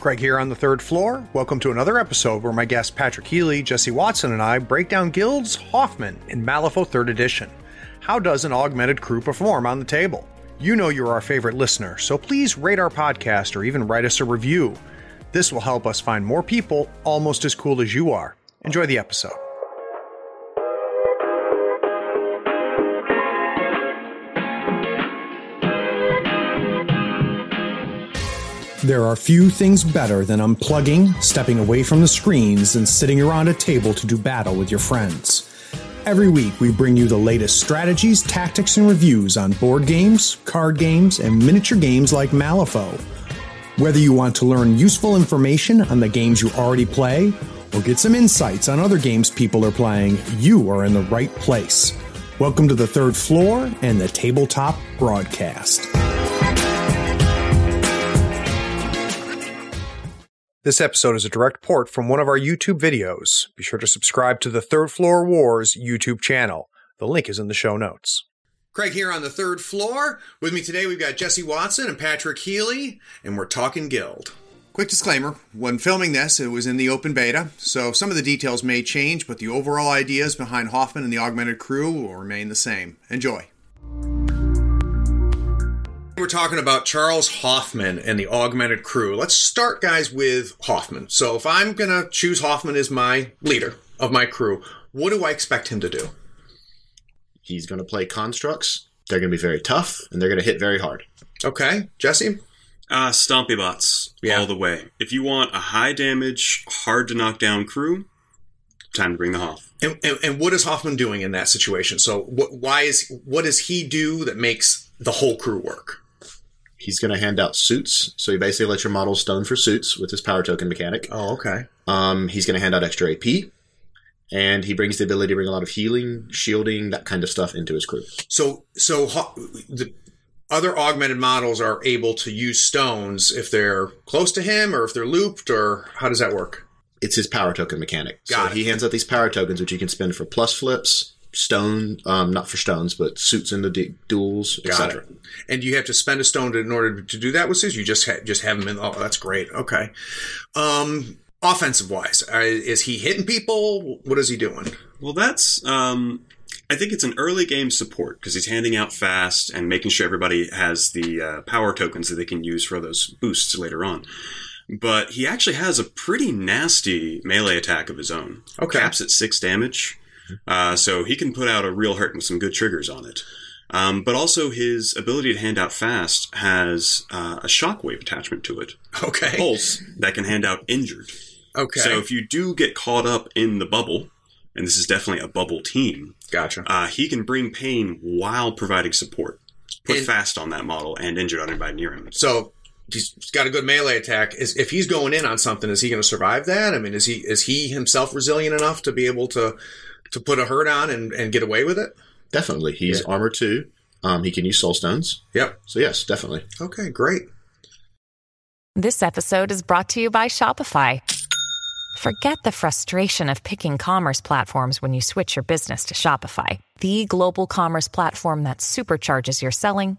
Craig here on the third floor. Welcome to another episode where my guests Patrick Healy, Jesse Watson, and I break down Guild's Hoffman in Malifaux 3rd Edition. How does an augmented crew perform on the table? You know you're our favorite listener, so please rate our podcast or even write us a review. This will help us find more people almost as cool as you are. Enjoy the episode. There are few things better than unplugging, stepping away from the screens, and sitting around a table to do battle with your friends. Every week, we bring you the latest strategies, tactics, and reviews on board games, card games, and miniature games like Malifaux. Whether you want to learn useful information on the games you already play, or get some insights on other games people are playing, you are in the right place. Welcome to the third floor and the tabletop broadcast. This episode is a direct port from one of our YouTube videos. Be sure to subscribe to the Third Floor Wars YouTube channel. The link is in the show notes. Craig here on the third floor. With me today, we've got Jesse Watson and Patrick Healy, and we're talking Guild. Quick disclaimer when filming this, it was in the open beta, so some of the details may change, but the overall ideas behind Hoffman and the augmented crew will remain the same. Enjoy. We're talking about Charles Hoffman and the augmented crew. Let's start, guys, with Hoffman. So, if I'm going to choose Hoffman as my leader of my crew, what do I expect him to do? He's going to play constructs. They're going to be very tough, and they're going to hit very hard. Okay, Jesse? Uh, Stompy bots Yeah. all the way. If you want a high damage, hard to knock down crew, time to bring the Hoff. And, and, and what is Hoffman doing in that situation? So, what, why is what does he do that makes the whole crew work? He's going to hand out suits. So he basically lets your models stone for suits with his power token mechanic. Oh, okay. Um, he's going to hand out extra AP. And he brings the ability to bring a lot of healing, shielding, that kind of stuff into his crew. So, so Ho- the other augmented models are able to use stones if they're close to him, or if they're looped, or how does that work? It's his power token mechanic. Got so it. he hands out these power tokens, which you can spend for plus flips, stone, um, not for stones, but suits in the du- duels, etc. And you have to spend a stone to, in order to do that with Sis? You just ha- just have him in. Oh, that's great. Okay. Um, offensive wise, uh, is he hitting people? What is he doing? Well, that's um, I think it's an early game support because he's handing out fast and making sure everybody has the uh, power tokens that they can use for those boosts later on. But he actually has a pretty nasty melee attack of his own. Okay. Caps at six damage, uh, so he can put out a real hurt with some good triggers on it. Um, but also his ability to hand out fast has uh, a shockwave attachment to it. Okay. Pulse that can hand out injured. Okay. So if you do get caught up in the bubble, and this is definitely a bubble team, gotcha. uh, he can bring pain while providing support. Put And- fast on that model and injured on anybody near him. So he's got a good melee attack. Is if he's going in on something, is he going to survive that? I mean, is he is he himself resilient enough to be able to to put a hurt on and, and get away with it? Definitely. He's Yeah. armor two. Um, he can use soul stones. Yep. So yes, definitely. Okay, great. This episode is brought to you by Shopify. Forget the frustration of picking commerce platforms when you switch your business to Shopify, the global commerce platform that supercharges your selling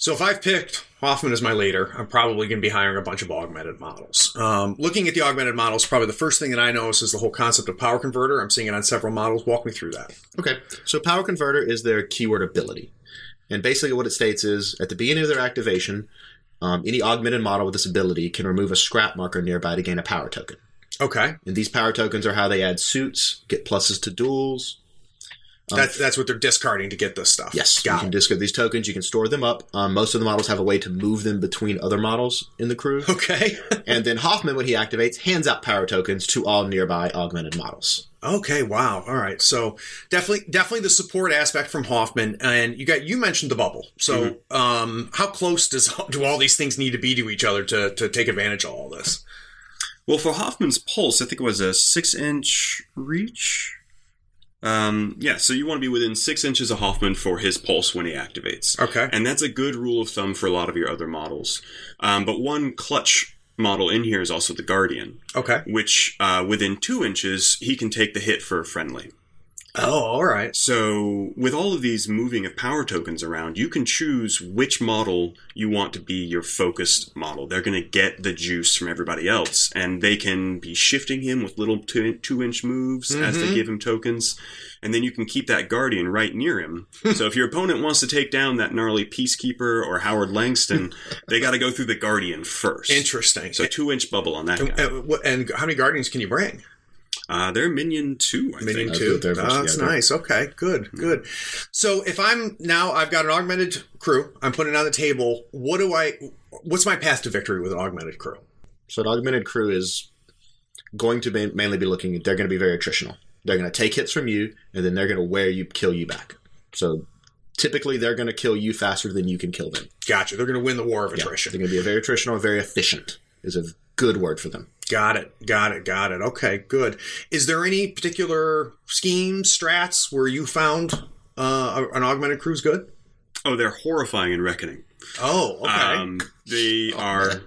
So if I've picked Hoffman as my leader, I'm probably going to be hiring a bunch of augmented models. Um, looking at the augmented models, probably the first thing that I notice is the whole concept of power converter. I'm seeing it on several models. Walk me through that. Okay. So power converter is their keyword ability. And basically what it states is at the beginning of their activation, um, any augmented model with this ability can remove a scrap marker nearby to gain a power token. Okay, And these power tokens are how they add suits, get pluses to duels. Um, that's that's what they're discarding to get this stuff. yes, you can it. discard these tokens. You can store them up. Um, most of the models have a way to move them between other models in the crew. Okay, and then Hoffman, when he activates, hands out power tokens to all nearby augmented models. okay, wow. All right, so definitely definitely the support aspect from Hoffman, and you got you mentioned the bubble. So, um, how close does do all these things need to be to each other to to take advantage of all this? Well, for Hoffman's pulse, I think it was a six inch reach. Um, yeah, so you want to be within six inches of Hoffman for his pulse when he activates. Okay. And that's a good rule of thumb for a lot of your other models. Um, but one clutch model in here is also the Guardian, Okay. which uh, within two inches, he can take the hit for a friendly. Oh, all right. So, with all of these moving of power tokens around, you can choose which model you want to be your focused model. They're going to get the juice from everybody else, and they can be shifting him with little two, two inch moves as they give him tokens. And then you can keep that guardian right near him. so, if your opponent wants to take down that gnarly peacekeeper or Howard Langston, they got to go through the guardian first. Interesting. So, two inch bubble on that guy. Uh, and how many guardians can you bring? Uh, they're minion two, I Minion think. two. They're Oh, that's together. nice. Okay, good, good. So if I'm now, I've got an augmented crew. I'm putting it on the table. What do I? What's my path to victory with an augmented crew? So an augmented crew is going to ma- mainly be looking. They're going to be very attritional. They're going to take hits from you, and then they're going to wear you, kill you back. So typically, they're going to kill you faster than you can kill them. Gotcha. They're going to win the war of Yeah, attrition. they're going to be very attritional, very efficient. Is a good word for them. Got it. Got it. Got it. Okay, good. Is there any particular schemes, strats where you found uh, an augmented crew's good? Oh, they're horrifying in Reckoning. Oh, okay. Um, they are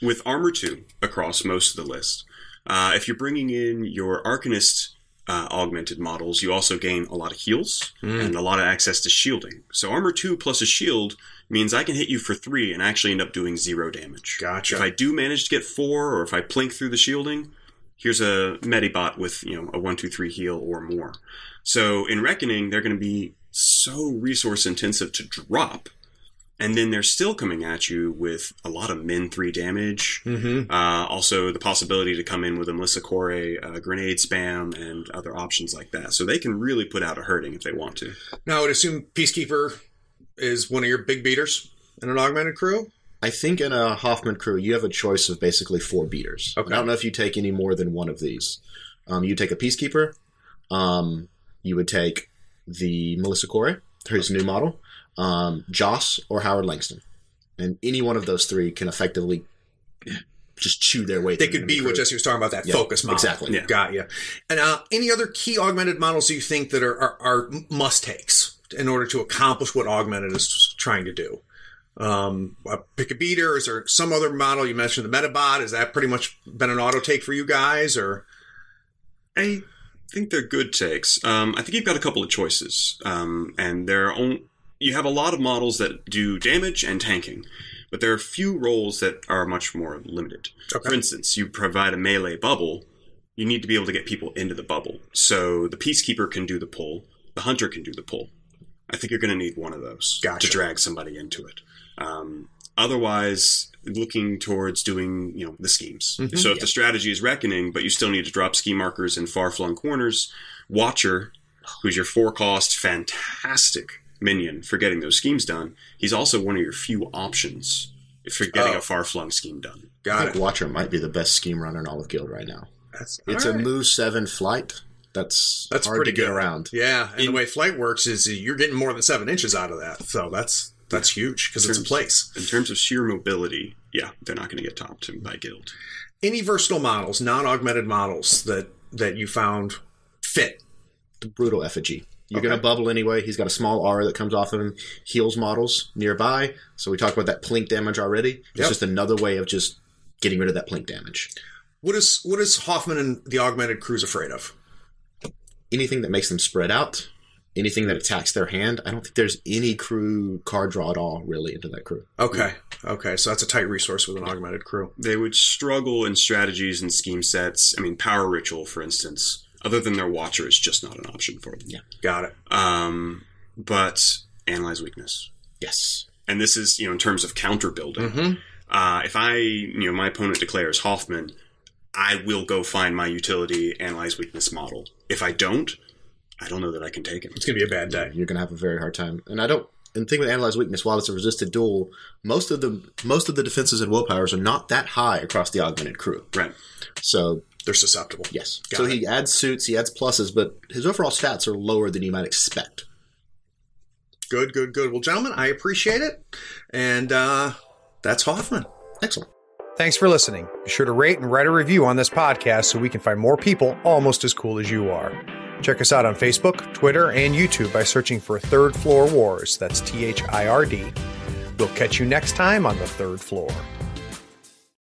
with armor two across most of the list. Uh, if you're bringing in your Arcanist uh, augmented models, you also gain a lot of heals and a lot of access to shielding. So armor two plus a shield means I can hit you for three and actually end up doing zero damage. Gotcha. If I do manage to get four, or if I plink through the shielding, here's a Medibot with you know a one two three heal or more. So in Reckoning, they're going to be so resource intensive to drop and then they're still coming at you with a lot of min three damage. mm-hmm. Uh, also, the possibility to come in with a Melissa Corey, uh, grenade spam, and other options like that. So they can really put out a hurting if they want to. Now, I would assume Peacekeeper is one of your big beaters in an augmented crew. I think in a Hoffman crew, you have a choice of basically four beaters. Okay. I don't know if you take any more than one of these. Um, you take a Peacekeeper. Um, you would take the Melissa Corey, his new model, um, Joss, or Howard Langston. And any one of those three can effectively just chew their way They could be what Jesse was talking about that Yeah, focus model. exactly. Yeah. Got you. And uh, any other key augmented models you think that are, are, are must takes in order to accomplish what augmented is trying to do? Um, uh, pick a beater. Is there some other model you mentioned? The Medibot. Is that pretty much been an auto take for you guys, or I think they're good takes. Um, I think you've got a couple of choices, um, and there are on- you have a lot of models that do damage and tanking, but there are a few roles that are much more limited. Okay. For instance, you provide a melee bubble, you need to be able to get people into the bubble. So the peacekeeper can do the pull, the hunter can do the pull. I think you're going to need one of those Gotcha. to drag somebody into it. Um, otherwise, looking towards doing you know the schemes. Mm-hmm. So if the strategy is reckoning, but you still need to drop ski markers in far flung corners, Watcher, who's your four cost fantastic minion for getting those schemes done, he's also one of your few options for getting Oh. a far flung scheme done. I think it? Watcher might be the best scheme runner in all of Guild right now. That's It's all a move seven flight. That's That's hard pretty to get good. around. Yeah, and the way flight works is you're getting more than seven inches out of that, so that's that's huge because it's a place. In terms of sheer mobility, yeah, they're not going to get topped by guild. Any versatile models, non-augmented models that that you found fit. The brutal effigy. You're Okay. going to bubble anyway. He's got a small aura that comes off of him. Heals models nearby. So we talked about that plink damage already. It's Yep. just another way of just getting rid of that plink damage. What is what is Hoffman and the augmented crew's afraid of? Anything that makes them spread out, anything that attacks their hand. I don't think there's any crew card draw at all really into that crew. Okay, okay, so that's a tight resource with an augmented crew. They would struggle in strategies and scheme sets. I mean, Power Ritual, for instance, other than their Watcher, is just not an option for them. Yeah. Got it. Um, but Analyze Weakness. Yes. And this is, you know, in terms of counter building. Mhm. Uh, if I, you know, my opponent declares Hoffman, I will go find my utility Analyze Weakness model. If I don't, I don't know that I can take him. It's gonna be a bad day. You're going to have a very hard time. And I don't. And the thing with analyze weakness, while it's a resisted duel, most of the most of the defenses and willpowers are not that high across the augmented crew. Right. So They're susceptible. yes, Got so it. he adds suits, he adds pluses, but his overall stats are lower than you might expect. Good, good, good. Well, gentlemen, I appreciate it, and uh, that's Hoffman. Excellent. Thanks for listening. Be sure to rate and write a review on this podcast so we can find more people almost as cool as you are. Check us out on Facebook, Twitter, and YouTube by searching for Third Floor Wars. That's T H I R D. We'll catch you next time on the third floor.